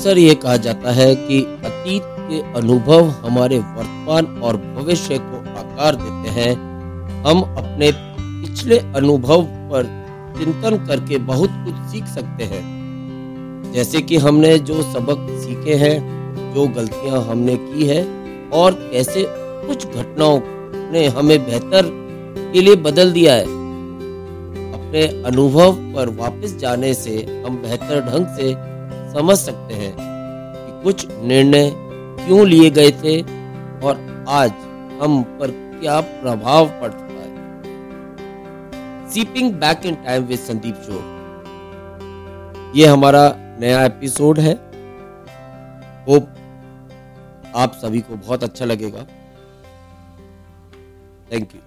अक्सर ये कहा जाता है कि अतीत के अनुभव हमारे वर्तमान और भविष्य को आकार देते हैं। हम अपने पिछले अनुभव पर चिंतन करके बहुत कुछ सीख सकते हैं। जैसे कि हमने जो सबक सीखे हैं, जो गलतियाँ हमने की है और कैसे कुछ घटनाओं ने हमें बेहतर के लिए बदल दिया है। अपने अनुभव पर वापस जाने से, हम बेहतर ढंग से समझ सकते हैं कि कुछ निर्णय क्यों लिए गए थे और आज हम पर क्या प्रभाव पड़ चुका है। Sipping back in time with Sandeep show ये हमारा नया एपिसोड है। होप आप सभी को बहुत अच्छा लगेगा। Thank you